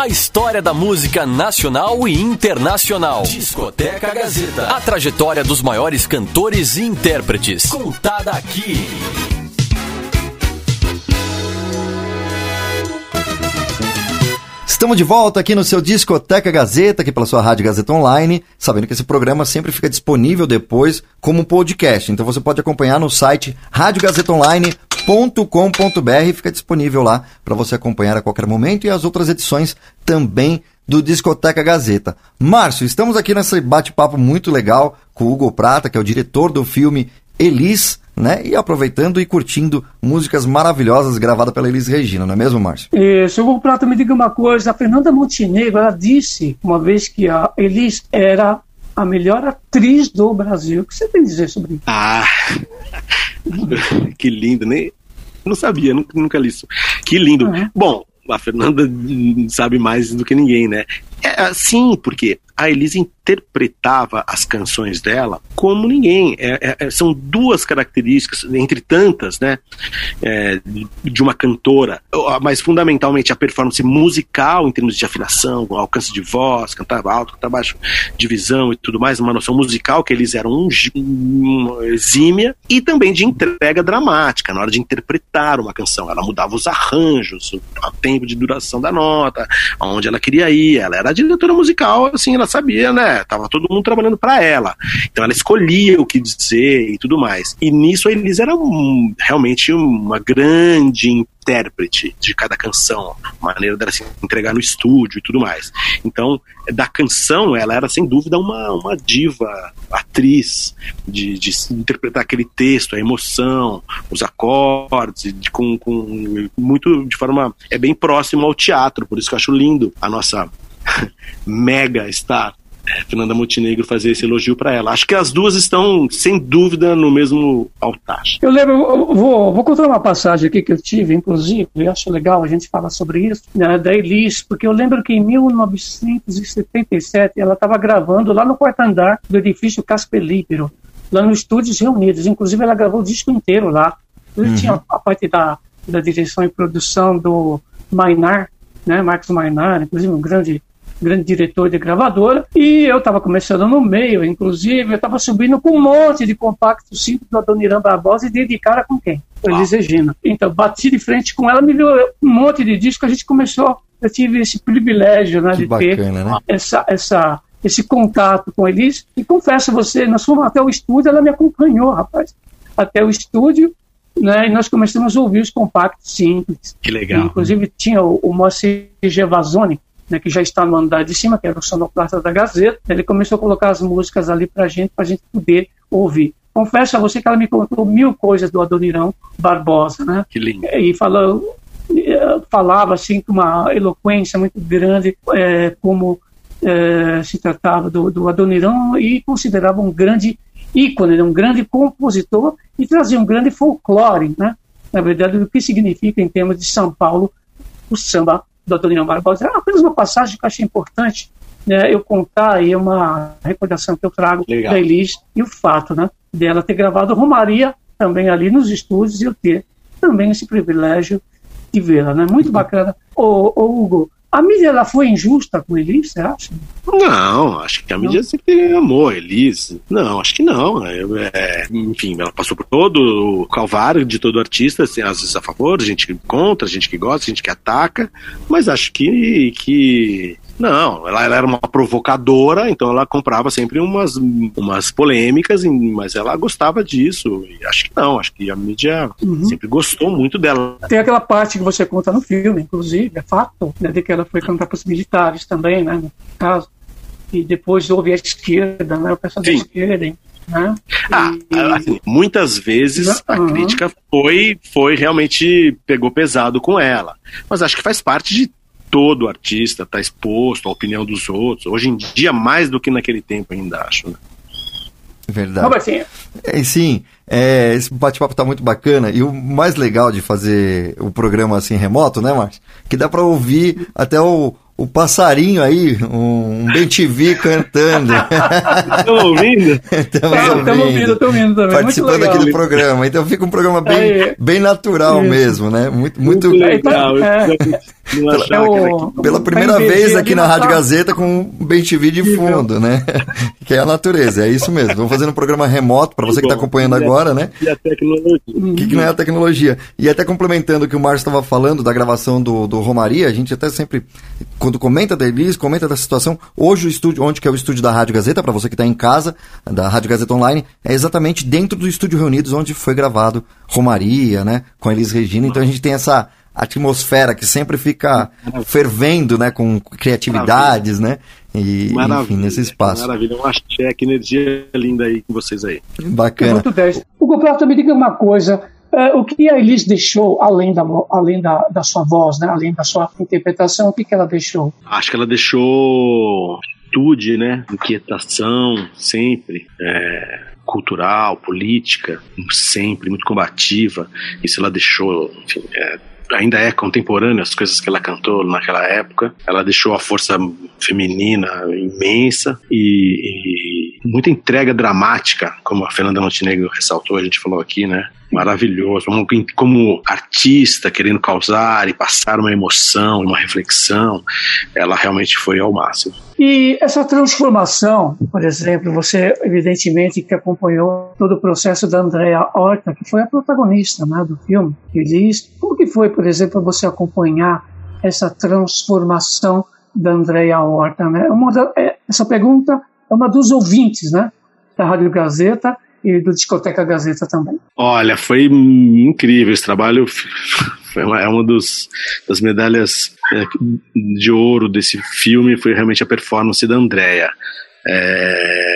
A história da música nacional e internacional. Discoteca Gazeta. A trajetória dos maiores cantores e intérpretes. Contada aqui. Estamos de volta aqui no seu Discoteca Gazeta, aqui pela sua Rádio Gazeta Online, sabendo que esse programa sempre fica disponível depois como podcast. Então você pode acompanhar no site radiogazetaonline.com.br, fica disponível lá para você acompanhar a qualquer momento e as outras edições também do Discoteca Gazeta. Márcio, estamos aqui nesse bate-papo muito legal com o Hugo Prata, que é o diretor do filme Elis, né? E aproveitando e curtindo músicas maravilhosas gravadas pela Elis Regina, não é mesmo, Márcio? Isso, Hugo Prata, me diga uma coisa. A Fernanda Montenegro, ela disse uma vez que a Elis era a melhor atriz do Brasil. O que você tem a dizer sobre isso? Ah, que lindo, nem. Não sabia, nunca, nunca li isso. Que lindo. Uhum. Bom, a Fernanda sabe mais do que ninguém, né? É, sim, porque a Elisa interpretava as canções dela como ninguém. É, é, são duas características, entre tantas, né, é, de uma cantora, mas fundamentalmente a performance musical, em termos de afinação, alcance de voz, cantar alto, cantar baixo, divisão e tudo mais, uma noção musical que eles eram um, um, exímia, e também de entrega dramática, na hora de interpretar uma canção. Ela mudava os arranjos, o, tempo de duração da nota, aonde ela queria ir. Ela era diretora musical, assim, ela sabia, né? Tava todo mundo trabalhando para ela. Então ela escolhia o que dizer e tudo mais. E nisso a Elisa era um, realmente uma grande intérprete de cada canção, maneira dela se entregar no estúdio e tudo mais. Então, da canção, ela era sem dúvida uma, uma diva, atriz, de, de interpretar aquele texto, a emoção, os acordes, de, com, com muito de forma é bem próximo ao teatro, por isso que eu acho lindo a nossa mega star Fernanda Montenegro fazer esse elogio para ela. Acho que as duas estão, sem dúvida, no mesmo altar. Eu lembro, eu vou, vou contar uma passagem aqui que eu tive, inclusive, eu acho legal a gente falar sobre isso, né, da Elis, porque eu lembro que em 1977 ela estava gravando lá no quarto andar do edifício Casper Libero, lá no Estúdios Reunidos. Inclusive, ela gravou o disco inteiro lá. Uhum. Tinha a parte da, da direção e produção do Mainar, né, Marcos Mainar, inclusive um grande grande diretor de gravadora, e eu estava começando no meio, inclusive, eu estava subindo com um monte de compacto simples do Adoniran Barbosa e dei de cara com quem? Com Elis Regina. Então, bati de frente com ela, me deu um monte de disco, a gente começou, eu tive esse privilégio né, de bacana, ter né? essa, essa, esse contato com Elis, e confesso a você, nós fomos até o estúdio, ela me acompanhou, rapaz, até o estúdio, né, e nós começamos a ouvir os compactos simples. Que legal. E, inclusive tinha o, o Moacir Gevazoni, né, que já está no andar de cima, que era o sonoplasta da Gazeta, ele começou a colocar as músicas ali para gente, para a gente poder ouvir. Confesso a você que ela me contou mil coisas do Adonirão Barbosa, né? Que lindo. E falou, eh, falava assim com uma eloquência muito grande é, como é, se tratava do, do Adonirão e considerava um grande ícone, né, um grande compositor e trazia um grande folclore, né? Na verdade, o que significa em termos de São Paulo o samba do Adoniran Barbosa. É apenas uma passagem que eu achei importante né, eu contar aí uma recordação que eu trago Legal. da Elis e o fato né, dela ter gravado Romaria também ali nos estúdios e eu ter também esse privilégio de vê-la. Né? Muito bacana. Ô, ô, Hugo, a mídia ela foi injusta com Elis, você acha? Não, acho que a mídia não. sempre amou Elis. Não, acho que não. É, é, enfim, ela passou por todo o calvário de todo artista, assim, às vezes a favor, gente que contra, gente que gosta, gente que ataca, mas acho que, que não, ela, ela, era uma provocadora, então ela comprava sempre umas, umas polêmicas, mas ela gostava disso. E acho que não, acho que a mídia uhum. sempre gostou muito dela. Tem aquela parte que você conta no filme, inclusive, é fato, né, de que ela foi cantar para os militares também, né, no caso. E depois houve a esquerda, né, o pessoal Sim. da esquerda, né? Ah, e... assim, muitas vezes uhum. a crítica foi, foi realmente pegou pesado com ela. Mas acho que faz parte de todo artista está exposto à opinião dos outros. Hoje em dia, mais do que naquele tempo, ainda acho. Né? Verdade. Robertinho. É, sim, é, esse bate-papo tá muito bacana. E o mais legal de fazer o programa assim remoto, né, Márcio? Que dá para ouvir até o, o passarinho aí, um, um cantando. Estão ouvindo? Estamos é, ouvindo. ouvindo, tô ouvindo também. Participando aqui do programa. Então fica um programa bem, bem natural mesmo, né? Muito, muito, muito legal. É. Pela, o, pela primeira vez aqui na Rádio Gazeta com o Bem TV de fundo, né? que é a natureza, é isso mesmo. Vamos fazendo um programa remoto para você que está acompanhando agora, né? E a tecnologia. O que, que não é a tecnologia? E até complementando o que o Márcio estava falando da gravação do, do Romaria, a gente até sempre, quando comenta da Elis, comenta da situação, hoje o estúdio, onde que é o estúdio da Rádio Gazeta, para você que está em casa, da Rádio Gazeta Online, é exatamente dentro do estúdio Reunidos, onde foi gravado Romaria, né? Com a Elis Regina. Então a gente tem essa atmosfera que sempre fica fervendo, né, com criatividades, Maravilha. né? E, Maravilha. enfim, nesse espaço. Maravilha, um axé, que energia linda aí com vocês aí. Bacana. Muito 10. O Goprato, me diga uma coisa, uh, o que a Elis deixou, além, da, além da, da sua voz, né, além da sua interpretação, o que, que ela deixou? Acho que ela deixou atitude, né, inquietação, sempre, é, cultural, política, sempre muito combativa. Isso ela deixou, enfim, é, ainda é contemporânea as coisas que ela cantou naquela época. Ela deixou a força feminina imensa e, e muita entrega dramática, como a Fernanda Montenegro ressaltou, a gente falou aqui, né? maravilhoso, como, como artista querendo causar e passar uma emoção, uma reflexão, ela realmente foi ao máximo. E essa transformação, por exemplo, você evidentemente que acompanhou todo o processo da Andrea Horta, que foi a protagonista né, do filme, Feliz, como que foi, por exemplo, você acompanhar essa transformação da Andrea Horta? Né? Uma da, é, essa pergunta é uma dos ouvintes né, da Rádio Gazeta, e do Discoteca Gazeta também. Olha, foi incrível esse trabalho. Foi uma, é uma dos, das medalhas é, de ouro desse filme, foi realmente a performance da Andrea. É,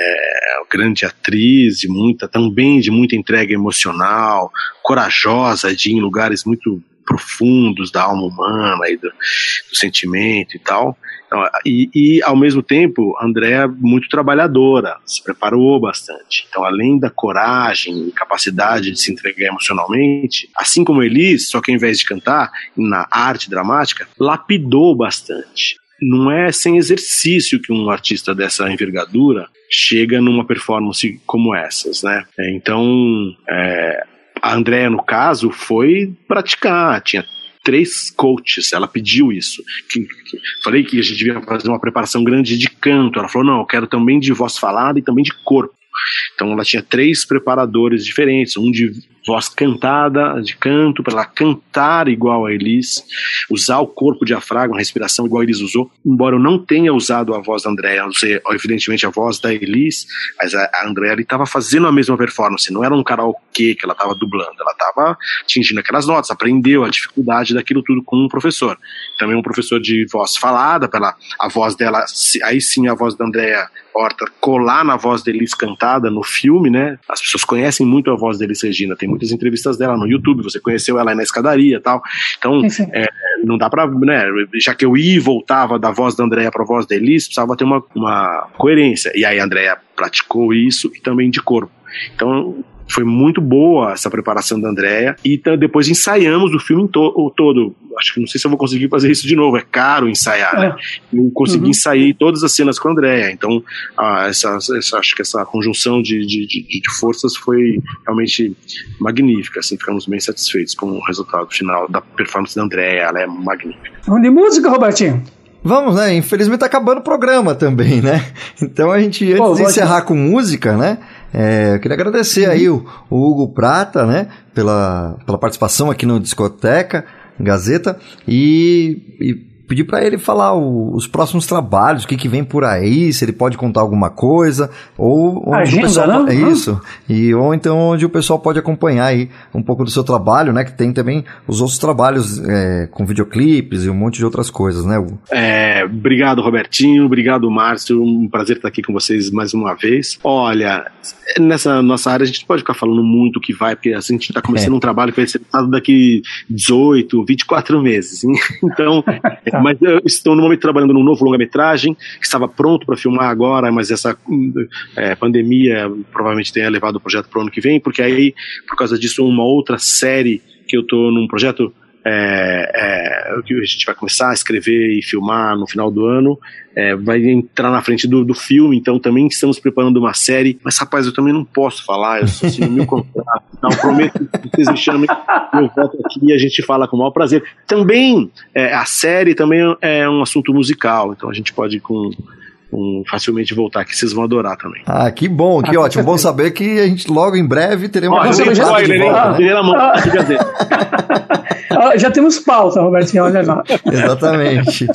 grande atriz, de muita, também de muita entrega emocional, corajosa de ir em lugares muito profundos da alma humana e do, do sentimento e tal. Então, e, e, ao mesmo tempo, Andréa muito trabalhadora, se preparou bastante. Então, além da coragem e capacidade de se entregar emocionalmente, assim como Elis, só que ao invés de cantar na arte dramática, lapidou bastante. Não é sem exercício que um artista dessa envergadura chega numa performance como essas, né? Então, é, a Andrea, no caso, foi praticar, tinha três coaches, ela pediu isso. Falei que a gente devia fazer uma preparação grande de canto. Ela falou: não, eu quero também de voz falada e também de corpo. Então ela tinha três preparadores diferentes, um de voz cantada, de canto, para ela cantar igual a Elis, usar o corpo diafragma, a respiração igual a Elis usou, embora eu não tenha usado a voz da Andréa, não sei, evidentemente a voz da Elis, mas a, a Andréa estava fazendo a mesma performance, não era um karaokê que ela estava dublando, ela estava atingindo aquelas notas, aprendeu a dificuldade daquilo tudo com um professor. Também um professor de voz falada, pela a voz dela, aí sim a voz da Andréa Horta colar na voz da Elis cantada no filme, né? As pessoas conhecem muito a voz da Elis Regina, tem muitas entrevistas dela no YouTube, você conheceu ela aí na escadaria tal. Então, é, não dá pra, né, já que eu ia e voltava da voz da Andréia pra voz da Elis, precisava ter uma, uma coerência. E aí a Andréia praticou isso e também de corpo. Então, foi muito boa essa preparação da Andrea e depois ensaiamos o filme to todo. Acho que não sei se eu vou conseguir fazer isso de novo, é caro ensaiar. Né? É. Eu consegui uhum. ensaiar todas as cenas com a Andrea, então ah, essa, essa, acho que essa conjunção de, de, de, de, forças foi realmente magnífica, assim, ficamos bem satisfeitos com o resultado final da performance da Andrea, ela é magnífica. Vamos de música, Robertinho? Vamos, né? Infelizmente tá acabando o programa também, né? Então a gente, antes Pô, de encerrar com música, né? É, queria agradecer aí o, o, Hugo Prata, né, pela, pela participação aqui no Discoteca Gazeta e, e pedir para ele falar o, os próximos trabalhos, o que, que vem por aí, se ele pode contar alguma coisa, ou onde Agenda, o pessoal né? é isso, e ou então onde o pessoal pode acompanhar aí um pouco do seu trabalho, né? Que tem também os outros trabalhos é, com videoclipes e um monte de outras coisas, né? Hugo? É, obrigado, Robertinho, obrigado, Márcio, um prazer estar aqui com vocês mais uma vez. Olha, nessa nossa área a gente pode ficar falando muito o que vai, porque a gente está começando é. um trabalho que vai ser daqui 18, 24 meses. Então, Tá. Mas eu estou no momento trabalhando num novo longa-metragem, que estava pronto para filmar agora, mas essa é, pandemia provavelmente tenha levado o projeto para o ano que vem, porque aí, por causa disso, uma outra série que eu estou num projeto é, é, que a gente vai começar a escrever e filmar no final do ano, é, vai entrar na frente do, do filme, então também estamos preparando uma série. Mas, rapaz, eu também não posso falar, eu sou assim, mil contratos. Não, prometo que vocês me chamem, eu volto aqui e a gente fala com o maior prazer. Também, é, a série também é um assunto musical, então a gente pode com um, facilmente voltar, que vocês vão adorar também. Ah, que bom, que ah, ótimo. Bom saber que a gente logo em breve teremos uma spoiler, de volta. Hein? Ah, já temos pauta, Robertinho, olha lá. Exatamente.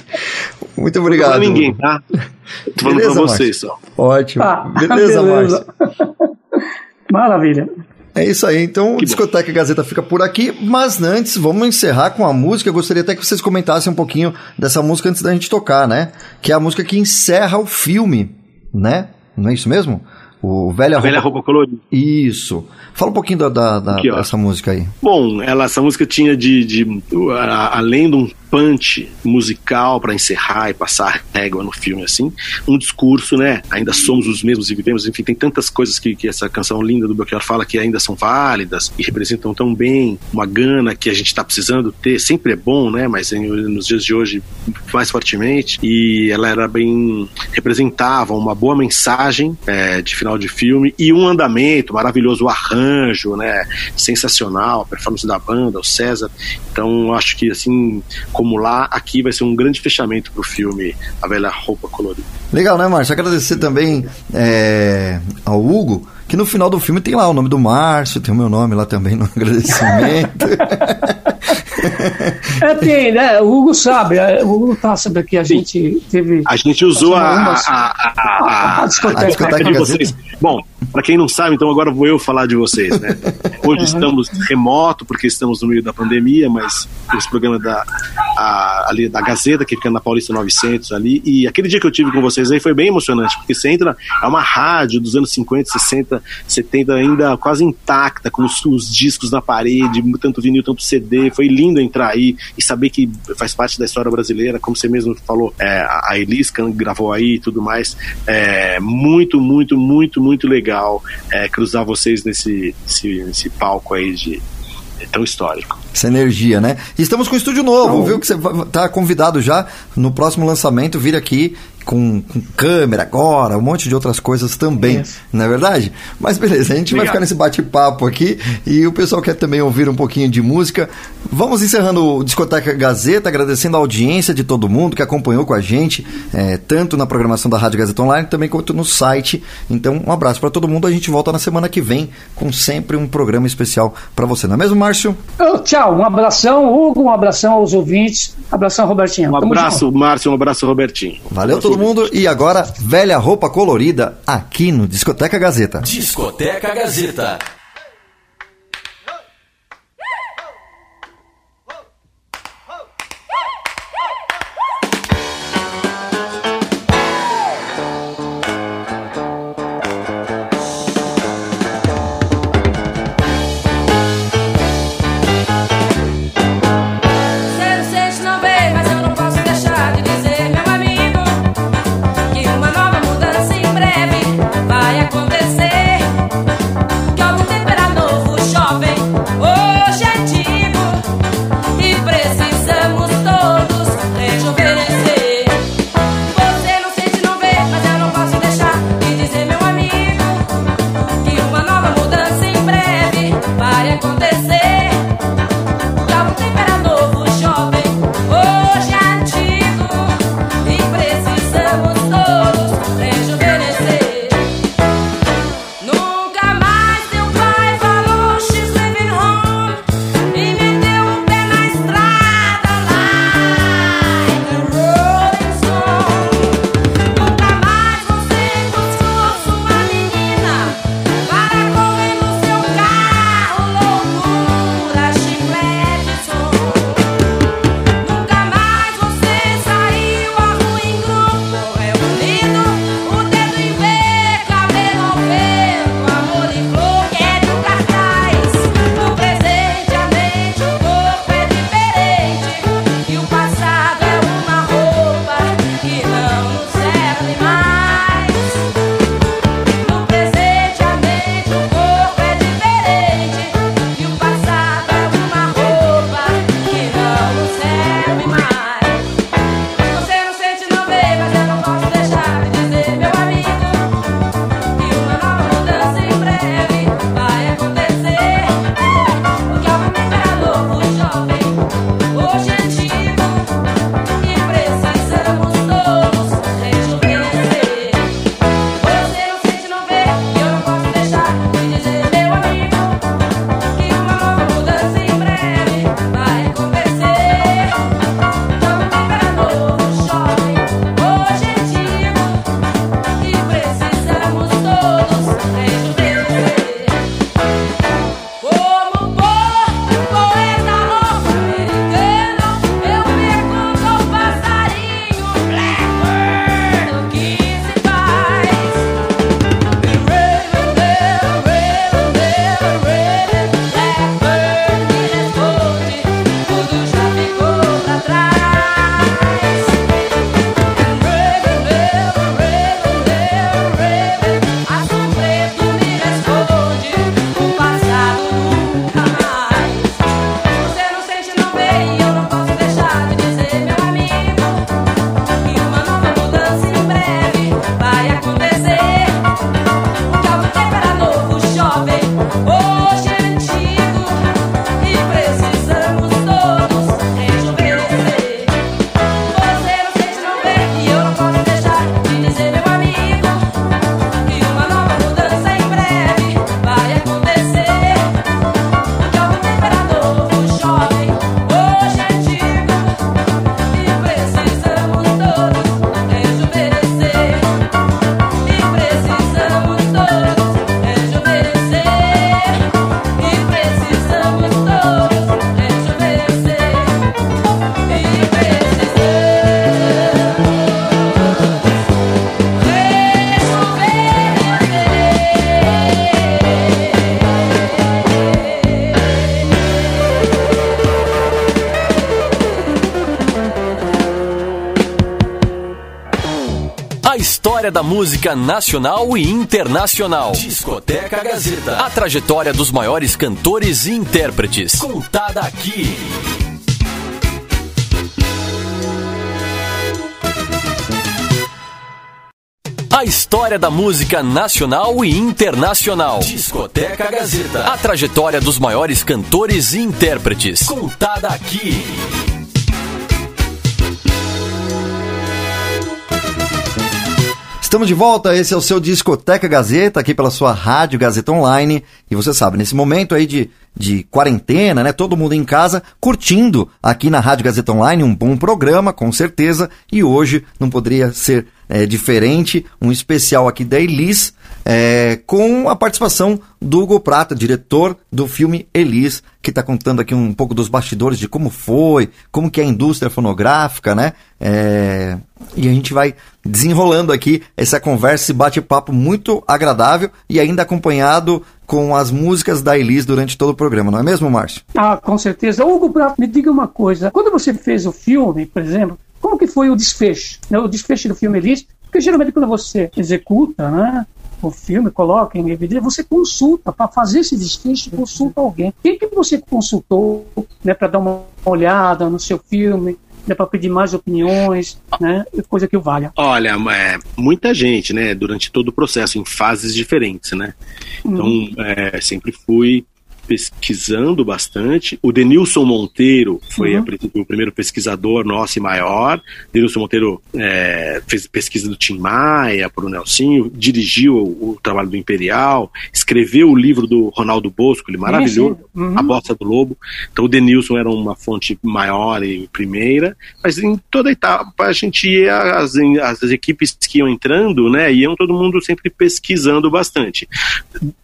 Muito obrigado. Não ninguém, tá? Tô falando Beleza, pra vocês só. Ótimo. Ah, beleza, beleza. Márcio. Maravilha. É isso aí, então que Discoteca bom. Gazeta fica por aqui, mas antes, vamos encerrar com a música. Eu gostaria até que vocês comentassem um pouquinho dessa música antes da gente tocar, né? Que é a música que encerra o filme, né? Não é isso mesmo? O Velha, Roupa... Velha Roupa Colorida. Isso. Fala um pouquinho da, da, da dessa música aí. Bom, ela, essa música tinha de, de além de um punch musical para encerrar e passar régua no filme, assim. Um discurso, né? Ainda somos os mesmos e vivemos. Enfim, tem tantas coisas que, que essa canção linda do Belchior fala que ainda são válidas e representam tão bem uma gana que a gente está precisando ter. Sempre é bom, né? Mas em, nos dias de hoje, mais fortemente. E ela era bem. representava uma boa mensagem é, de final de filme e um andamento maravilhoso, o arranjo, né? Sensacional, a performance da banda, o César. Então, acho que, assim como lá, aqui vai ser um grande fechamento pro filme A Velha Roupa Colorida. Legal, né, Márcio? Agradecer também é, ao Hugo, que no final do filme tem lá o nome do Márcio, tem o meu nome lá também no agradecimento. É, tem, né? O Hugo sabe, é, o Hugo tá sabendo que a gente teve. A gente usou a, a, a, a, a discoteca, a discoteca de vocês. Bom, para quem não sabe, então agora vou eu falar de vocês, né? Hoje uhum. estamos remoto, porque estamos no meio da pandemia, mas esse programa da, a, ali da Gazeta, que fica na Paulista 900 ali, e aquele dia que eu tive com vocês aí foi bem emocionante, porque você entra, é uma rádio dos anos 50, 60, 70, ainda quase intacta, com os, os discos na parede, tanto vinil, tanto CD, foi lindo entrar aí e saber que faz parte da história brasileira, como você mesmo falou, é, a Elis gravou aí e tudo mais, é muito, muito, muito, muito legal é, cruzar vocês nesse, nesse, nesse palco aí de, é tão histórico. Essa energia, né? E estamos com um estúdio novo, então, viu? Que você tá convidado já no próximo lançamento vir aqui com, com, câmera agora, um monte de outras coisas também, yes. não é verdade? Mas beleza, a gente Obrigado. vai ficar nesse bate-papo aqui e o pessoal quer também ouvir um pouquinho de música. Vamos encerrando o Discoteca Gazeta, agradecendo a audiência de todo mundo que acompanhou com a gente, é, tanto na programação da Rádio Gazeta Online, também quanto no site. Então, um abraço para todo mundo. A gente volta na semana que vem com sempre um programa especial para você, não é mesmo, Márcio? Oh, tchau, um abração, Hugo, um abração aos ouvintes, abração, Robertinho. Um abraço, Márcio, um abraço, Robertinho. Valeu todo mundo e agora velha roupa colorida aqui no Discoteca Gazeta. Discoteca Gazeta. História da música nacional e internacional. Discoteca Gazeta. A trajetória dos maiores cantores e intérpretes. Contada aqui. A história da música nacional e internacional. Discoteca Gazeta. A trajetória dos maiores cantores e intérpretes. Contada aqui. Estamos de volta, esse é o seu Discoteca Gazeta, aqui pela sua Rádio Gazeta Online. E você sabe, nesse momento aí de, de quarentena, né? Todo mundo em casa, curtindo aqui na Rádio Gazeta Online, um bom programa, com certeza. E hoje não poderia ser é, diferente, um especial aqui da Elis, é, com a participação do Hugo Prata, diretor do filme Elis, que está contando aqui um pouco dos bastidores de como foi, como que é a indústria fonográfica, né? É, e a gente vai desenrolando aqui essa conversa, esse bate-papo muito agradável e ainda acompanhado com as músicas da Elis durante todo o programa, não é mesmo, Márcio? Ah, com certeza. Hugo Prata, me diga uma coisa. Quando você fez o filme, por exemplo, como que foi o desfecho? Né? O desfecho do filme Elis, porque geralmente quando você executa, né? O filme, coloca em evidência, você consulta, para fazer esse desfecho, consulta alguém. Quem que você consultou né, para dar uma olhada no seu filme, né, para pedir mais opiniões, né, coisa que o valha? Olha, é, muita gente, né, durante todo o processo, em fases diferentes, né. Então, hum. é, sempre fui pesquisando bastante. O Denilson Monteiro foi uhum. o primeiro pesquisador nosso e maior. Denilson Monteiro é, fez pesquisa do Tim Maia, para o Nelsinho, dirigiu o, o, trabalho do Imperial, escreveu o livro do Ronaldo Bosco, ele maravilhoso, uhum. A Bosta do Lobo. Então o Denilson era uma fonte maior e primeira, mas em toda etapa a gente ia, as, as equipes que iam entrando, né, iam todo mundo sempre pesquisando bastante.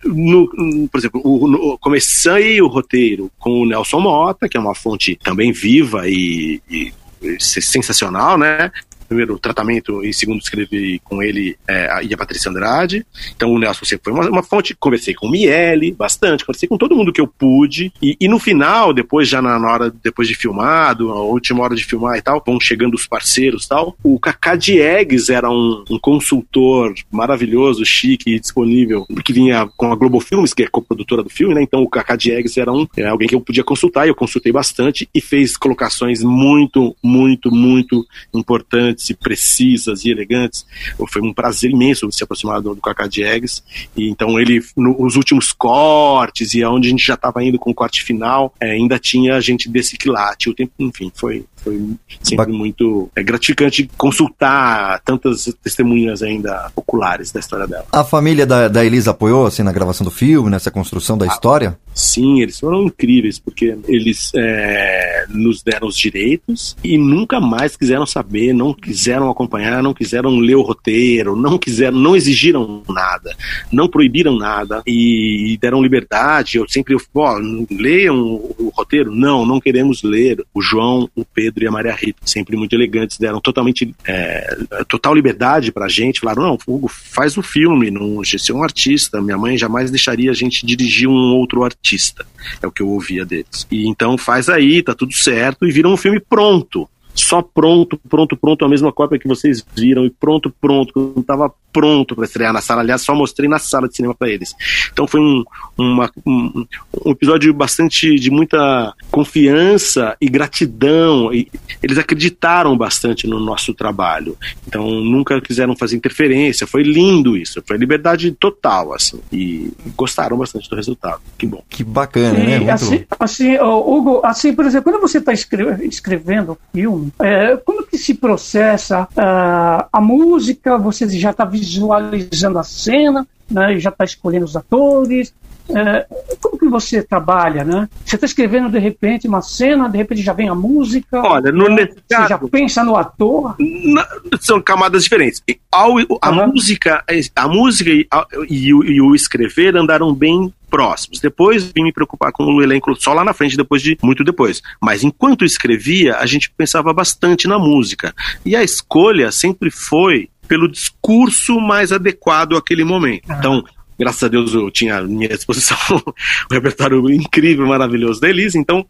No, por exemplo, o, no, comecei comecei o roteiro com o Nelson Mota, que é uma fonte também viva e, e sensacional, né? Primeiro tratamento e segundo escrevi com ele é, e a Patrícia Andrade. Então o Nelson sempre foi uma, uma, fonte. Conversei com o Miele bastante, conversei com todo mundo que eu pude. E, e no final, depois, já na, na, hora, depois de filmado, a última hora de filmar e tal, vão chegando os parceiros e tal. O Kaká Diegues era um, um, consultor maravilhoso, chique e disponível, que vinha com a Globo Filmes, que é coprodutora do filme, né? Então o Kaká Diegues era um, é, alguém que eu podia consultar, e eu consultei bastante e fez colocações muito, muito, muito importantes e precisas e elegantes. Foi um prazer imenso se aproximar do, do Kaká Diegues. E então ele, nos últimos cortes e aonde a gente já estava indo com o corte final, é, ainda tinha gente desse quilate. O tempo, enfim, foi, foi sempre muito é, gratificante consultar tantas testemunhas ainda oculares da história dela. A família da, da Elisa apoiou assim na gravação do filme, nessa construção da ah, história? Sim, eles foram incríveis porque eles é, nos deram os direitos e nunca mais quiseram saber, não quiseram acompanhar, não quiseram ler o roteiro, não quiseram, não exigiram nada, não proibiram nada e deram liberdade. Eu sempre, ó, leiam o roteiro? Não, não queremos ler. O João, o Pedro e a Maria Rita, sempre muito elegantes, deram totalmente é, total liberdade pra gente. Falaram: não, Hugo, faz o filme, não, você é um artista. Minha mãe jamais deixaria a gente dirigir um outro artista. É o que eu ouvia deles. E então faz aí, tá tudo certo, e viram um filme pronto só pronto, pronto, pronto, a mesma cópia que vocês viram, e pronto, pronto, quando estava pronto para estrear na sala. Aliás, só mostrei na sala de cinema para eles. Então foi um, uma, um, um, episódio bastante de muita confiança e gratidão. E eles acreditaram bastante no nosso trabalho. Então nunca quiseram fazer interferência. Foi lindo isso. Foi liberdade total, assim. E gostaram bastante do resultado. Que bom. Que bacana, né? Muito... Assim, assim Hugo, assim, por exemplo, quando você está escrevendo filme, é, como que se processa uh, a música? Você já está visualizando a cena, né, já está escolhendo os atores. É, como que você trabalha, né? Você está escrevendo de repente uma cena, de repente já vem a música. Olha, no né? Você caso, já pensa no ator. Na, são camadas diferentes. Ao, a uhum. música, a música e, a, e, o, e o escrever andaram bem próximos. Depois vim me preocupar com o elenco só lá na frente, depois de muito depois. Mas enquanto escrevia, a gente pensava bastante na música. E a escolha sempre foi pelo discurso mais adequado àquele momento. Então, graças a Deus eu tinha à minha disposição um repertório incrível, maravilhoso da Elise, então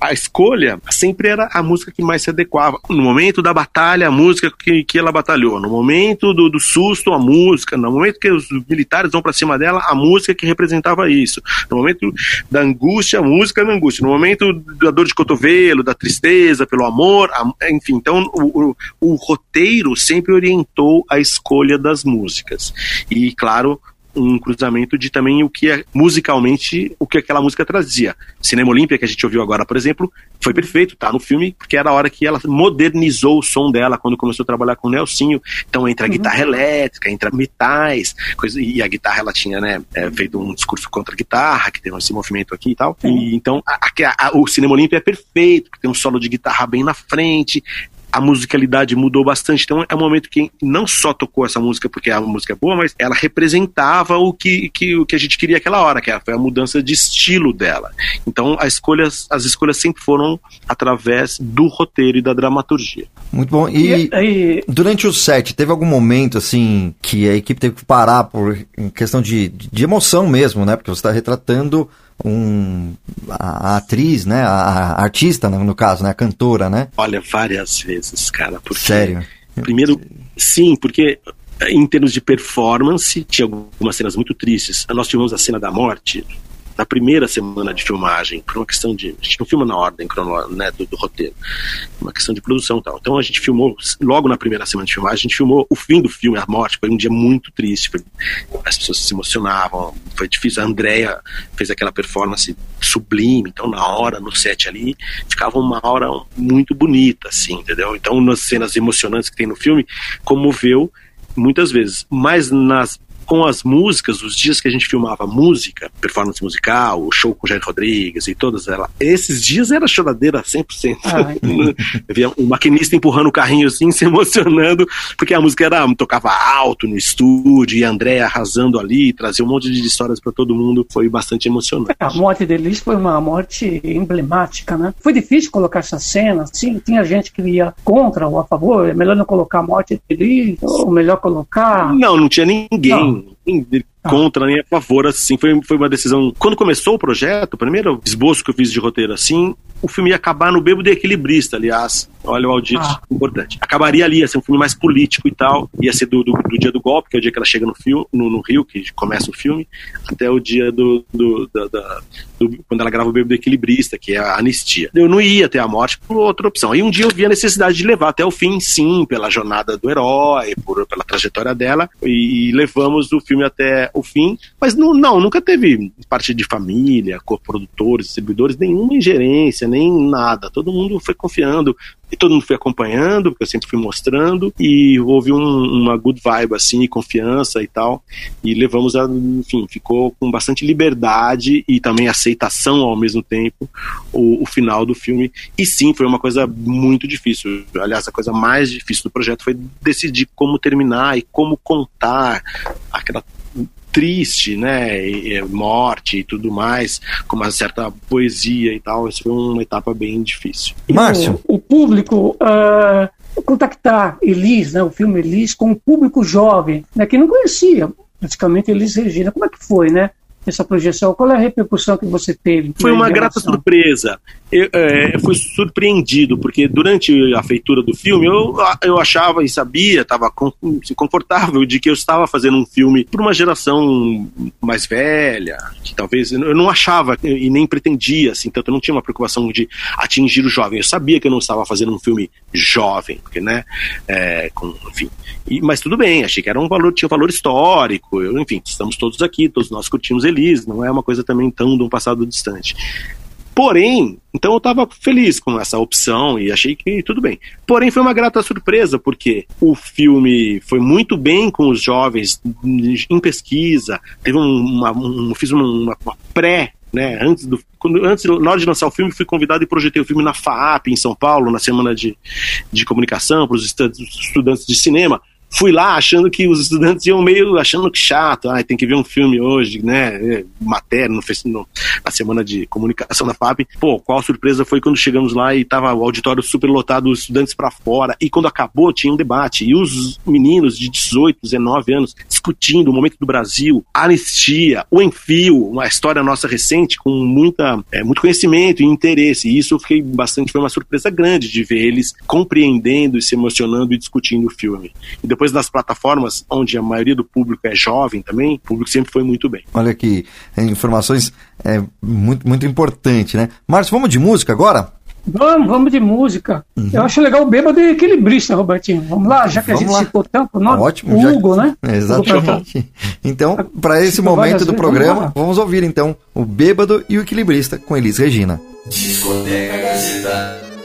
a escolha sempre era a música que mais se adequava. No momento da batalha, a música que, que ela batalhou. No momento do, do susto, a música. No momento que os militares vão para cima dela, a música que representava isso. No momento da angústia, a música da angústia. No momento da dor de cotovelo, da tristeza, pelo amor, a, enfim. Então o, o, o roteiro sempre orientou a escolha das músicas. E, claro, um cruzamento de também o que é musicalmente o que aquela música trazia. Cinema Olímpia que a gente ouviu agora, por exemplo, foi perfeito, tá no filme, porque era a hora que ela modernizou o som dela quando começou a trabalhar com o Nelsinho. Então entra a uhum. guitarra elétrica, entra metais, coisa, e a guitarra ela tinha, né, é, feito um discurso contra a guitarra, que tem esse movimento aqui e tal. E então a, a, a, o Cinema Olímpia é perfeito, porque tem um solo de guitarra bem na frente, a musicalidade mudou bastante. Então é um momento que não só tocou essa música porque a música é boa, mas ela representava o que, que, o que a gente queria aquela hora, que foi a mudança de estilo dela. Então as escolhas, as escolhas sempre foram através do roteiro e da dramaturgia. Muito bom. E, e, durante o set, teve algum momento assim que a equipe teve que parar por questão de, de emoção mesmo, né? Porque você está retratando um, a, a, atriz, né? A, a artista, no, no, caso, né? A cantora, né? Olha, várias vezes, cara. Porque, Sério? Primeiro, sim, porque em termos de performance, tinha algumas cenas muito tristes. Nós tivemos a cena da morte, na primeira semana de filmagem, por uma questão de. A gente não filma na ordem né, do, do, roteiro, uma questão de produção e tal. Então a gente filmou, logo na primeira semana de filmagem, a gente filmou o fim do filme, a morte. Foi um dia muito triste, foi, as pessoas se emocionavam, foi difícil. A Andrea fez aquela performance sublime, então na hora, no set ali, ficava uma hora muito bonita, assim, entendeu? Então nas cenas emocionantes que tem no filme, comoveu muitas vezes, mas nas com as músicas, os dias que a gente filmava música, performance musical, o show com o Jair Rodrigues e todas elas, esses dias era choradeira 100%. Ah, Havia um maquinista empurrando o carrinho assim, se emocionando, porque a música era tocava alto no estúdio e a André arrasando ali, trazia um monte de histórias para todo mundo, foi bastante emocionante. A morte deles foi uma morte emblemática, né? Foi difícil colocar essa cena, sim, tinha gente que ia contra ou a favor, é melhor não colocar a morte deles, ou melhor colocar... Não, não tinha ninguém. Não contra nem a favor, assim, foi, foi uma decisão. Quando começou o projeto, o primeiro esboço que eu fiz de roteiro assim, o filme ia acabar no Bêbado e Equilibrista, aliás. Olha o audito, ah. importante. Acabaria ali, ia ser um filme mais político e tal. Ia ser do, do, do dia do golpe, que é o dia que ela chega no, fio, no, no, Rio, que começa o filme, até o dia do, do, da, da, do, quando ela grava o Bêbado Equilibrista, que é a anistia. Eu não ia ter a morte por outra opção. Aí um dia eu vi a necessidade de levar até o fim, sim, pela jornada do herói, por, pela trajetória dela, e, e levamos o filme até o fim. Mas não, não nunca teve parte de família, co-produtores, distribuidores, nenhuma ingerência, nem nada. Todo mundo foi confiando e todo mundo foi acompanhando, porque eu sempre fui mostrando, e houve um, uma good vibe, assim, confiança e tal, e levamos a, enfim, ficou com bastante liberdade e também aceitação ao mesmo tempo o, o final do filme, e sim, foi uma coisa muito difícil, aliás, a coisa mais difícil do projeto foi decidir como terminar e como contar aquela triste, né, e, morte e tudo mais, com uma certa poesia e tal. Isso foi uma etapa bem difícil. Márcio, o, o público uh, contactar Elis, né, o filme Elis, com o público jovem, né, que não conhecia praticamente Elis Regina. Como é que foi, né? Essa projeção? Qual é a repercussão que você teve? Foi uma grata surpresa. Eu, é, fui surpreendido, porque durante a feitura do filme eu, eu achava e sabia, estava confortável de que eu estava fazendo um filme para uma geração mais velha, que talvez eu não achava e nem pretendia, assim, tanto eu não tinha uma preocupação de atingir o jovem. Eu sabia que eu não estava fazendo um filme jovem, porque, né, é, com, enfim. E, mas tudo bem, achei que era um valor, tinha um valor histórico, eu, enfim, estamos todos aqui, todos nós curtimos ele feliz, não é uma coisa também tão de um passado distante. Porém, então eu estava feliz com essa opção e achei que tudo bem. Porém, foi uma grata surpresa, porque o filme foi muito bem com os jovens em pesquisa, teve uma, um, fiz uma, uma pré né, antes do quando, antes na hora de lançar o filme fui convidado e projetei o filme na FAP em São Paulo na semana de, de comunicação para os estudantes de cinema fui lá achando que os estudantes iam meio achando que chato, ah, tem que ver um filme hoje, né? É, matéria, no, no, na semana de comunicação da FAP. Pô, qual surpresa foi quando chegamos lá e tava o auditório super lotado, os estudantes para fora, e quando acabou tinha um debate. E os meninos de 18, 19 anos discutindo o momento do Brasil, a anistia, o enfio, uma história nossa recente com muita, é, muito conhecimento e interesse. E isso eu fiquei bastante, foi uma surpresa grande de ver eles compreendendo e se emocionando e discutindo o filme. E depois das plataformas, onde a maioria do público é jovem também, o público sempre foi muito bem. Olha que é, informações é muito, muito importante, né? Márcio, vamos de música agora? Vamos, vamos de música. Uhum. Eu acho legal o bêbado e equilibrista, Robertinho. Vamos lá, já que vamos a gente lá. citou tanto o nome. Ótimo. O Hugo, já... né? Exatamente. Então, para esse momento do programa, vamos ouvir então o bêbado e o equilibrista com Elis Regina. Discoteca Gazeta.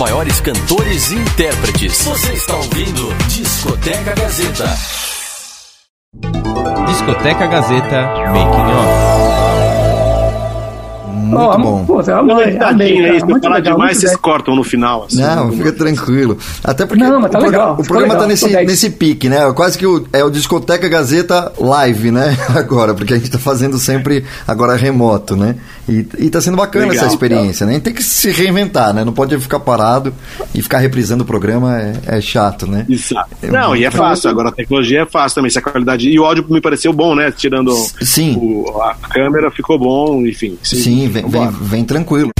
Maiores cantores e intérpretes. Você está ouvindo Discoteca Gazeta. Discoteca Gazeta Making Off. Muito oh, bom. Pô, é amei, amei, amei, aí, se eu falar legal, demais, vocês cortam no final. Assim, não, fica tranquilo. Até porque não, tá o, legal, o programa está nesse, nesse pique, né? Quase que o, é o Discoteca Gazeta Live, né? Agora, porque a gente está fazendo sempre agora remoto, né? E, e tá sendo bacana Legal, essa experiência, né? Tem que se reinventar, né? Não pode ficar parado e ficar reprisando o programa, é, é chato, né? Exato. É Não, e é fácil, agora a tecnologia é fácil também, se a qualidade... E o áudio me pareceu bom, né? Tirando sim. O, a câmera, ficou bom, enfim. Sim, sim vem, vem, vem tranquilo.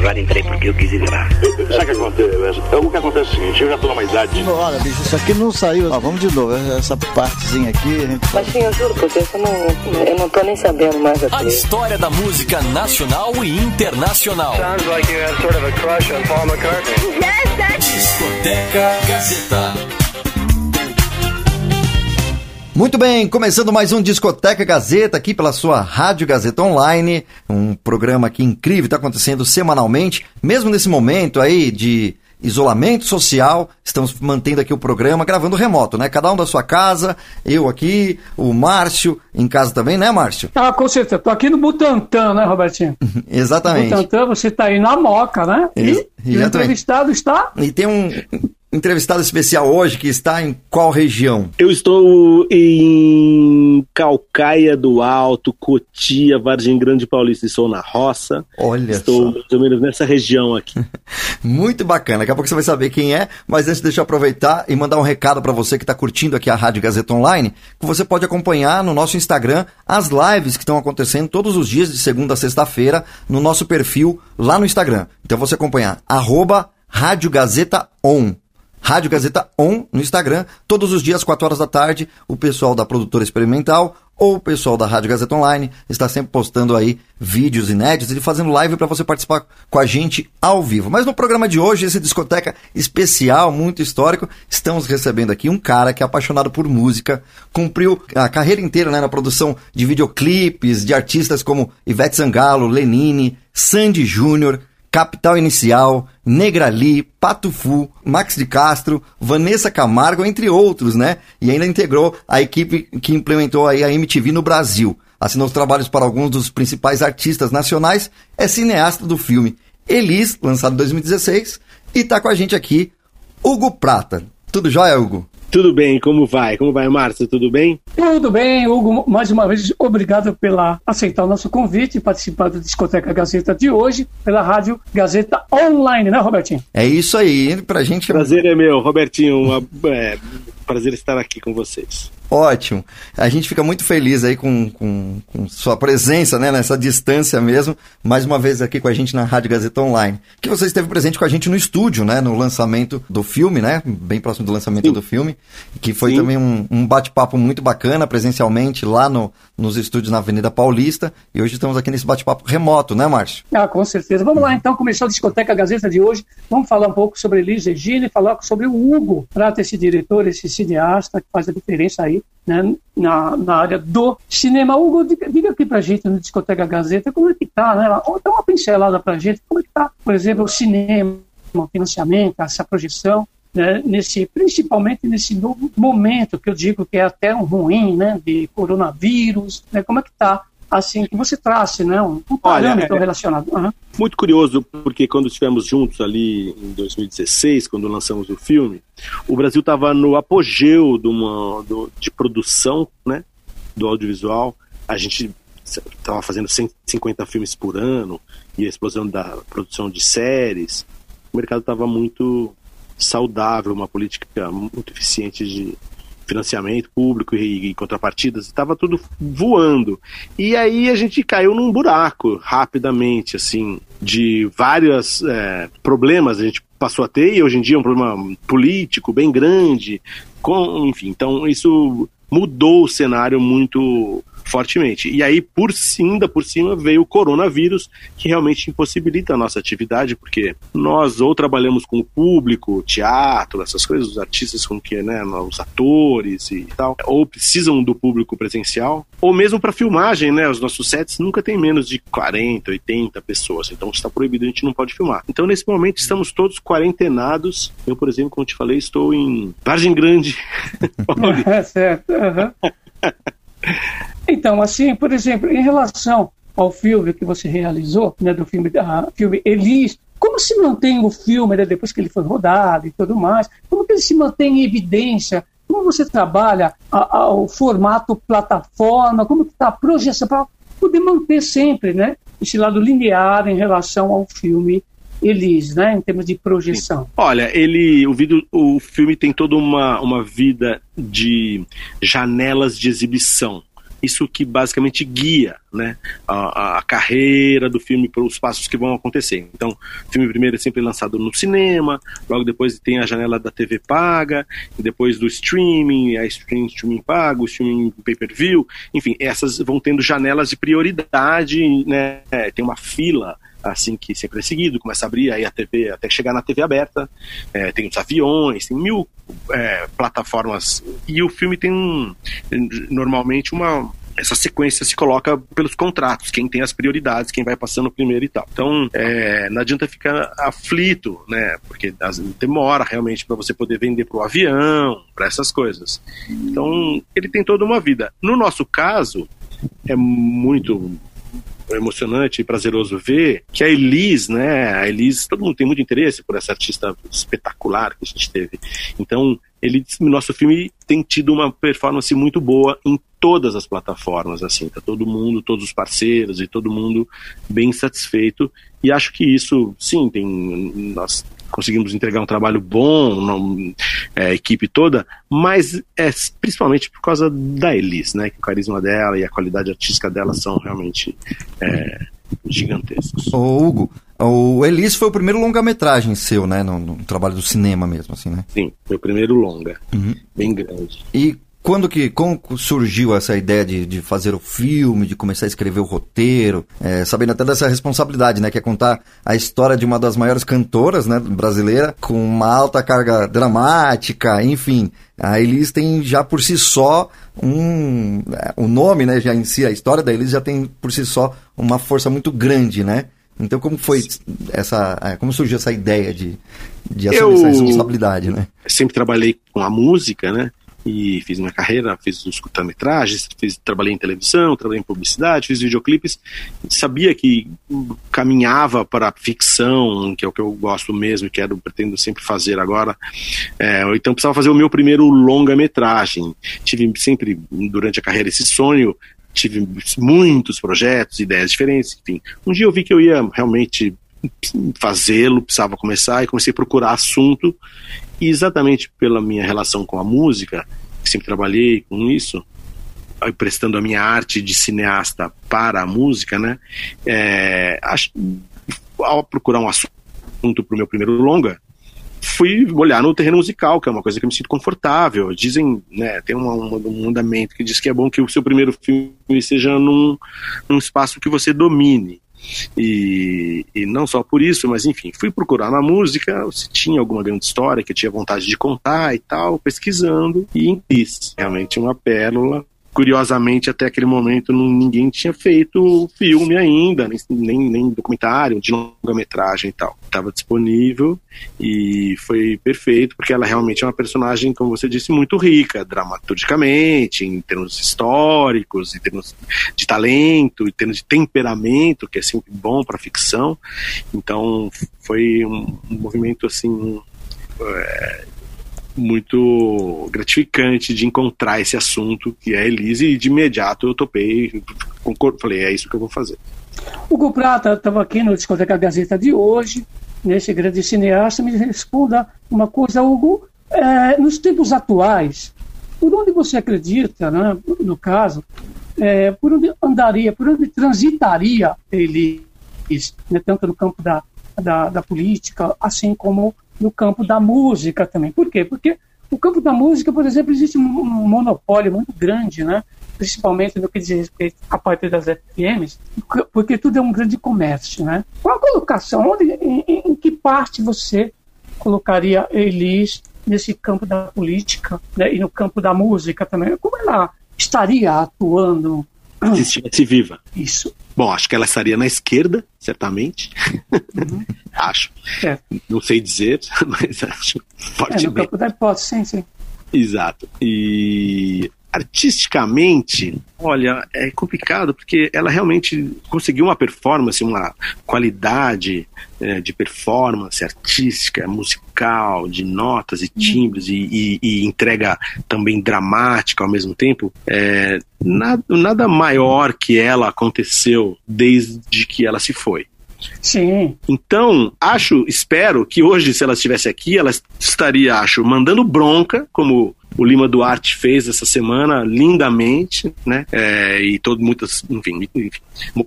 Agora entrei porque eu quis entrar. Sabe o que acontece? É o que acontece é o seguinte, eu já tô numa idade. Olha, bicho, isso aqui não saiu. Ó, vamos de novo, essa partezinha aqui. A gente... Mas sim, eu juro, porque eu não, eu não tô nem sabendo mais aqui. A história da música nacional e internacional. Sounds like you have sort of a crush on Paul McCartney. Yes, that's... Discoteca Gazeta. Muito bem, começando mais um Discoteca Gazeta aqui pela sua Rádio Gazeta Online, um programa aqui incrível, está acontecendo semanalmente, mesmo nesse momento aí de isolamento social, estamos mantendo aqui o programa, gravando remoto, né? Cada um da sua casa, eu aqui, o Márcio em casa também, né, Márcio? Ah, com certeza. Tô aqui no Butantã, né, Robertinho? Exatamente. Butantã, você está aí na Moca, né? E, e o entrevistado está... E tem um entrevistado especial hoje que está em qual região? Eu estou em Calcaia do Alto, Cotia, Vargem Grande Paulista. Estou na roça. Olha estou só. mais ou menos nessa região aqui. Muito bacana. Daqui a pouco você vai saber quem é, mas antes deixa eu aproveitar e mandar um recado para você que está curtindo aqui a Rádio Gazeta Online, que você pode acompanhar no nosso Instagram as lives que estão acontecendo todos os dias de segunda a sexta-feira no nosso perfil lá no Instagram. Então você acompanhar arroba Rádio Gazeta On. Rádio Gazeta On no Instagram, todos os dias, 4 horas da tarde, o pessoal da produtora experimental ou o pessoal da Rádio Gazeta Online está sempre postando aí vídeos inéditos e fazendo live para você participar com a gente ao vivo. Mas no programa de hoje, esse discoteca especial, muito histórico, estamos recebendo aqui um cara que é apaixonado por música, cumpriu a carreira inteira né, na produção de videoclipes de artistas como Ivete Sangalo, Lenine, Sandy Júnior, Capital Inicial, Negrali, Patufu, Max de Castro, Vanessa Camargo, entre outros, né? E ainda integrou a equipe que implementou aí a MTV no Brasil. Assinou os trabalhos para alguns dos principais artistas nacionais, é cineasta do filme Elis, lançado em 2016, e está com a gente aqui, Hugo Prata. Tudo jóia, Hugo? Tudo bem, como vai? Como vai, Márcio? Tudo bem? Tudo bem, Hugo. Mais uma vez, obrigado pela aceitar o nosso convite e participar da Discoteca Gazeta de hoje, pela Rádio Gazeta Online, né, Robertinho? É isso aí, pra gente. Prazer é meu, Robertinho. Uma, é, prazer estar aqui com vocês. Ótimo. A gente fica muito feliz aí com, com, com, sua presença, né, nessa distância mesmo, mais uma vez aqui com a gente na Rádio Gazeta Online. Que você esteve presente com a gente no estúdio, né, no lançamento do filme, né, bem próximo do lançamento Sim. do filme, que foi Sim. também um, um bate-papo muito bacana, presencialmente, lá no, nos estúdios na Avenida Paulista, e hoje estamos aqui nesse bate-papo remoto, né, Márcio? Ah, com certeza. Vamos lá, então, começou a Discoteca Gazeta de hoje, vamos falar um pouco sobre Elis Regina e falar sobre o Hugo Prata, esse diretor, esse cineasta que faz a diferença aí né, na, na área do cinema. Hugo, diga, aqui pra gente no Discoteca Gazeta como é que tá, né? Dá uma pincelada pra gente, como é que tá, por exemplo, o cinema, o financiamento, essa projeção, né, nesse, principalmente nesse novo momento que eu digo que é até um ruim, né, de coronavírus, né, como é que tá assim que você trace, né, um, um parâmetro Olha, é, relacionado. Uhum. Muito curioso, porque quando estivemos juntos ali em 2016, quando lançamos o filme, o Brasil estava no apogeu de, uma, do, de produção, né, do audiovisual. A gente estava fazendo 150 filmes por ano e a explosão da produção de séries. O mercado estava muito saudável, uma política muito eficiente de financiamento público e, e contrapartidas, estava tudo voando. E aí a gente caiu num buraco rapidamente, assim, de vários é, problemas a gente passou a ter, e hoje em dia é um problema político bem grande, com, enfim, então isso mudou o cenário muito fortemente. E aí, por ainda por cima, veio o coronavírus, que realmente impossibilita a nossa atividade, porque nós ou trabalhamos com o público, teatro, essas coisas, os artistas com que, né, os atores e tal, ou precisam do público presencial, ou mesmo para filmagem, né, os nossos sets nunca tem menos de 40, 80 pessoas, então está proibido, a gente não pode filmar. Então, nesse momento, estamos todos quarentenados. Eu, por exemplo, como te falei, estou em Vargem Grande. é certo. Uhum. Então, assim, por exemplo, em relação ao filme que você realizou, né, do filme, uh, filme Elis, como se mantém o filme né, depois que ele foi rodado e tudo mais? Como que ele se mantém em evidência? Como você trabalha a, a, o formato plataforma? Como está a projeção? poder manter sempre né, esse lado linear em relação ao filme Elise, né, em termos de projeção? Olha, ele, o, vídeo, o filme tem toda uma, uma vida de janelas de exibição isso que basicamente guia né, a, a carreira do filme para os passos que vão acontecer. Então, o filme primeiro é sempre lançado no cinema, logo depois tem a janela da TV paga, depois do streaming, a streaming, streaming pago, streaming pay-per-view, enfim, essas vão tendo janelas de prioridade, né, tem uma fila assim que sempre é seguido, começa a abrir aí a TV até chegar na TV aberta, é, tem os aviões, tem mil é, plataformas e o filme tem um, normalmente uma essa sequência se coloca pelos contratos, quem tem as prioridades, quem vai passando primeiro e tal. Então, é, não adianta ficar aflito, né? Porque demora realmente para você poder vender para o avião, para essas coisas. Então, ele tem toda uma vida. No nosso caso, é muito emocionante e prazeroso ver que a Elis, né, a Elis, todo mundo tem muito interesse por essa artista espetacular que a gente teve. Então, ele, nosso filme tem tido uma performance muito boa em todas as plataformas, assim, tá todo mundo, todos os parceiros e todo mundo bem satisfeito. E acho que isso, sim, tem nós conseguimos entregar um trabalho bom, não, é, a equipe toda, mas é principalmente por causa da Elis, né? Que o carisma dela e a qualidade artística dela são realmente é, gigantescos. Ô, Hugo, o Elis foi o primeiro longa-metragem seu, né? No, no, trabalho do cinema mesmo, assim, né? Sim, foi o primeiro longa. Uhum. Bem grande. E quando que como surgiu essa ideia de, de fazer o filme, de começar a escrever o roteiro, é, sabendo até dessa responsabilidade, né, que é contar a história de uma das maiores cantoras, né, brasileira, com uma alta carga dramática, enfim, a Elis tem já por si só um, o nome, né, já em si a história da Elis já tem por si só uma força muito grande, né? Então como foi essa, é, como surgiu essa ideia de, de assumir essa responsabilidade, né? Sempre trabalhei com a música, né? E fiz minha carreira, fiz os curta-metragens, trabalhei em televisão, trabalhei em publicidade, fiz videoclipes, sabia que caminhava para a ficção, que é o que eu gosto mesmo e quero, pretendo sempre fazer agora, é, então precisava fazer o meu primeiro longa-metragem, tive sempre, durante a carreira, esse sonho, tive muitos projetos, ideias diferentes, enfim, um dia eu vi que eu ia realmente fazê-lo, precisava começar e comecei a procurar assunto e exatamente pela minha relação com a música, sempre trabalhei com isso, prestando a minha arte de cineasta para a música, né? É, acho, ao procurar um assunto para o meu primeiro longa, fui olhar no terreno musical, que é uma coisa que eu me sinto confortável. Dizem, né, tem um, um, mandamento que diz que é bom que o seu primeiro filme seja num, num espaço que você domine. E, e não só por isso, mas enfim, fui procurar na música se tinha alguma grande história que eu tinha vontade de contar e tal, pesquisando, e fiz. Realmente uma pérola curiosamente, até aquele momento ninguém tinha feito filme ainda, nem, nem, nem documentário, de longa-metragem e tal. Estava disponível e foi perfeito, porque ela realmente é uma personagem, como você disse, muito rica, dramaturgicamente, em termos históricos, em termos de talento, em termos de temperamento, que é sempre bom para ficção. Então, foi um, um movimento assim. É, muito gratificante de encontrar esse assunto que é Elise e de imediato eu topei, falei, é isso que eu vou fazer. Hugo Prata estava aqui no Discoteca Gazeta de hoje, nesse grande cineasta, me responda uma coisa, Hugo, é, nos tempos atuais, por onde você acredita, né, no caso, é, por onde andaria, por onde transitaria Elise, né, tanto no campo da, da, da política, assim como no campo da música também. Por quê? Porque o campo da música, por exemplo, existe um monopólio muito grande, né? principalmente no que diz respeito à parte das FMs, porque tudo é um grande comércio. Né? Qual a colocação? Onde, em, em que parte você colocaria Elis nesse campo da política né? e no campo da música também? Como ela estaria atuando se estivesse viva. Isso. Bom, acho que ela estaria na esquerda, certamente. Uhum. acho. É. Não sei dizer, mas acho fortemente. É, no campo da hipótese, sim, sim. Exato. E artisticamente, olha, é complicado porque ela realmente conseguiu uma performance, uma qualidade é, de performance artística, musical, de notas e timbres e, e, e entrega também dramática ao mesmo tempo. É, nada, nada maior que ela aconteceu desde que ela se foi. Sim. Então, acho, espero que hoje, se ela estivesse aqui, ela estaria, acho, mandando bronca, como o Lima Duarte fez essa semana lindamente, né? É, e todo muitas, enfim, enfim,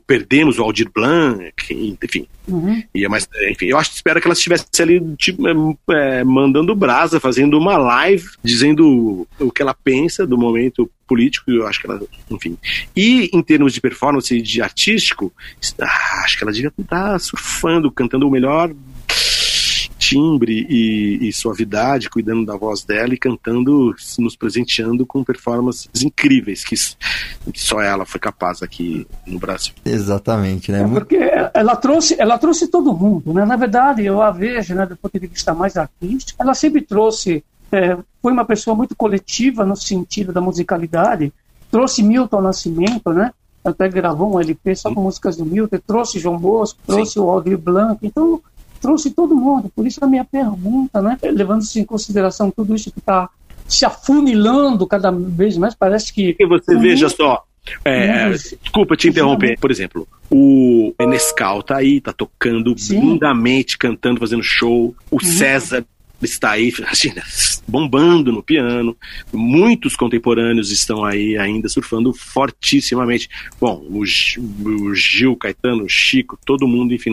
perdemos o Aldir Blanc, enfim. Uhum. E é mais, enfim, eu acho que espero que ela estivesse ali tipo, é, é, mandando brasa, fazendo uma live, dizendo o que ela pensa do momento político, eu acho que ela, enfim. E em termos de performance de artístico, ah, acho que ela devia estar surfando, cantando o melhor timbre e, e, suavidade, cuidando da voz dela e cantando, nos presenteando com performances incríveis que só ela foi capaz aqui no Brasil. Exatamente, né? É porque ela trouxe, ela trouxe todo mundo, né? Na verdade, eu a vejo, né, do ponto de vista mais artístico, ela sempre trouxe, é, foi uma pessoa muito coletiva no sentido da musicalidade, trouxe Milton Nascimento, né? Até gravou um LP só com músicas do Milton, trouxe João Bosco, trouxe Sim. o Aldir Blanc, então trouxe todo mundo. Por isso a minha pergunta, né? Levando-se em consideração tudo isso que está se afunilando cada vez mais, parece que. E você veja só. É, desculpa te interromper. Por exemplo, o Enescal tá aí, tá tocando Sim. lindamente, cantando, fazendo show. O uhum. César está aí, imagina, bombando no piano. Muitos contemporâneos estão aí ainda surfando fortissimamente. Bom, o, o Gil, Caetano, o Chico, todo mundo, enfim.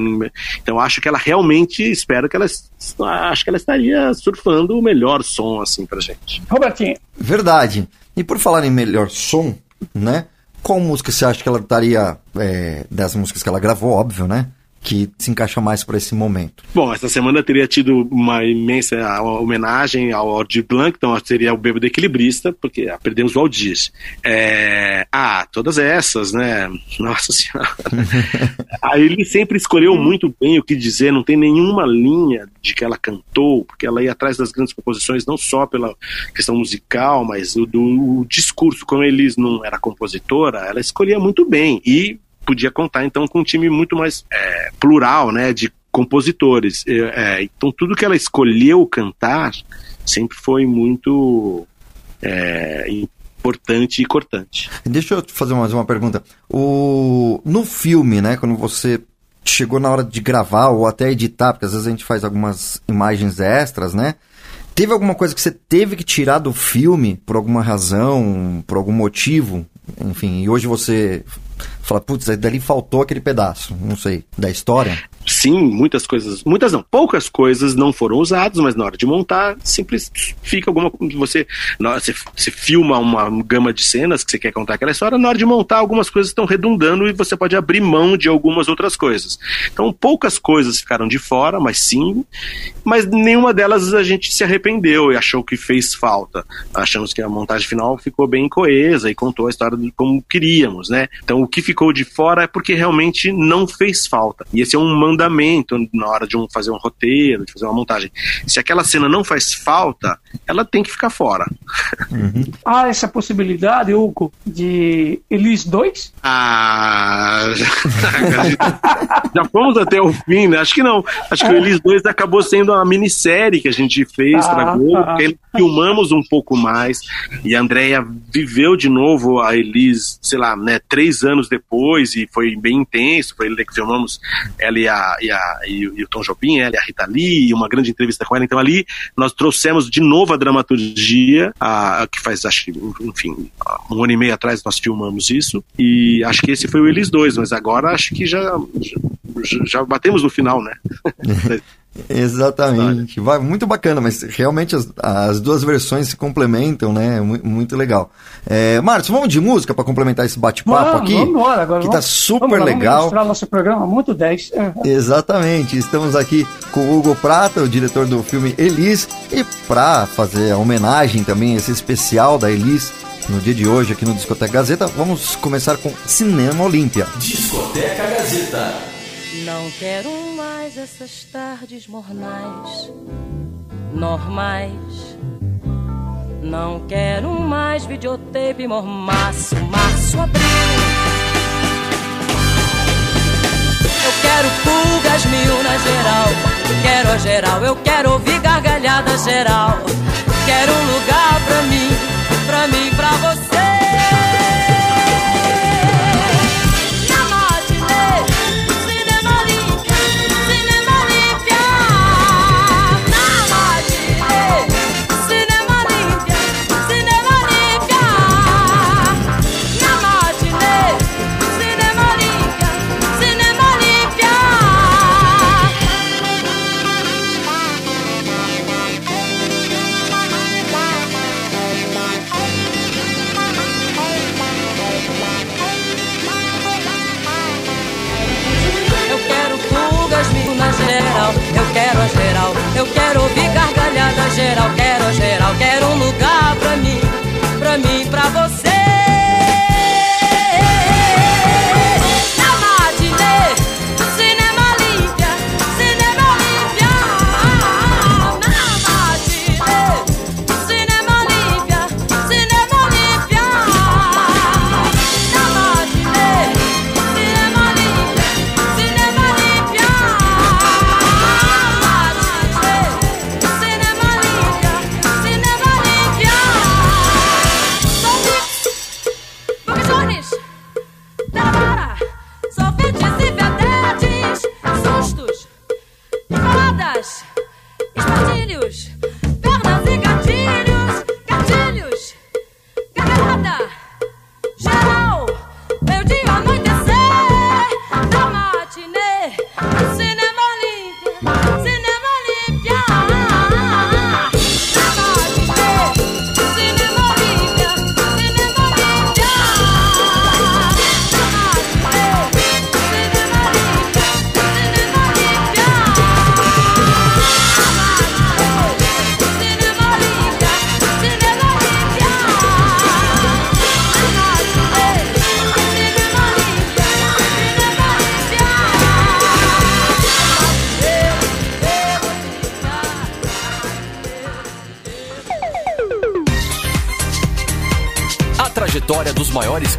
Então acho que ela realmente espero que ela acho que ela estaria surfando o melhor som assim pra gente. Robertinho. Verdade. E por falar em melhor som, né? Qual música você acha que ela estaria é, das músicas que ela gravou, óbvio, né? Que se encaixa mais para esse momento? Bom, essa semana teria tido uma imensa homenagem ao Aldir Blanc, então seria o Bêbado Equilibrista, porque ah, perdemos o Aldir. É... Ah, todas essas, né? Nossa Senhora. Aí ele sempre escolheu muito bem o que dizer, não tem nenhuma linha de que ela cantou, porque ela ia atrás das grandes composições, não só pela questão musical, mas do, do discurso. Como eles não era compositora, ela escolhia muito bem. E podia contar então com um time muito mais é, plural, né, de compositores. É, então tudo que ela escolheu cantar sempre foi muito é, importante e cortante. Deixa eu fazer mais uma pergunta. O no filme, né, quando você chegou na hora de gravar ou até editar, porque às vezes a gente faz algumas imagens extras, né? Teve alguma coisa que você teve que tirar do filme por alguma razão, por algum motivo? Enfim, e hoje você fala, putz, dali faltou aquele pedaço, não sei, da história? Sim, muitas coisas, muitas não, poucas coisas não foram usadas, mas na hora de montar, simples fica alguma você, você, você filma uma gama de cenas que você quer contar aquela história, na hora de montar algumas coisas estão redundando e você pode abrir mão de algumas outras coisas. Então, poucas coisas ficaram de fora, mas sim, mas nenhuma delas a gente se arrependeu e achou que fez falta. Achamos que a montagem final ficou bem coesa e contou a história como queríamos, né? Então, o que ficou de fora é porque realmente não fez falta. E esse é um mandamento na hora de um, fazer um roteiro, de fazer uma montagem. Se aquela cena não faz falta, ela tem que ficar fora. Uhum. Há essa possibilidade, Hugo, de Elis 2? Ah, já, já fomos até o fim, né? Acho que não. Acho que o Elis 2 acabou sendo uma minissérie que a gente fez ah, para Globo, ah. que filmamos um pouco mais e a Andrea viveu de novo a Elis, sei lá, né, três anos depois e foi bem intenso. Foi ele que filmamos ela e, a, e, a, e, o Tom Jobim, e a Rita Lee, e uma grande entrevista com ela. Então ali nós trouxemos de novo a dramaturgia, a, a que faz, acho que, enfim, um ano e meio atrás nós filmamos isso. E acho que esse foi o Elis 2, mas agora acho que já, já, já batemos no final, né? Exatamente. Vai, muito bacana, mas realmente as, as duas versões se complementam, né? Muito, muito legal. É, Márcio, vamos de música para complementar esse bate-papo aqui? Vamos embora, agora. Que vamos, tá super vamos lá, legal. Vamos mostrar nosso programa muito 10. Exatamente. Estamos aqui com o Hugo Prata, o diretor do filme Elis, e para fazer a homenagem também, esse especial da Elis, no dia de hoje aqui no Discoteca Gazeta, vamos começar com Cinema Olímpia. Discoteca Gazeta. Não quero mais essas tardes mornais, normais. Não quero mais videotape tape, mormaço, março, abril. Eu quero pulgas mil na geral, quero a geral, eu quero ouvir gargalhada geral. Quero um lugar pra mim, pra mim, pra você. Quero ouvir gargalhada geral, quero geral, quero um lugar pra mim, pra mim, pra você.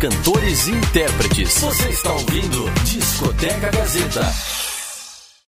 Cantores e intérpretes. Você está ouvindo Discoteca Gazeta.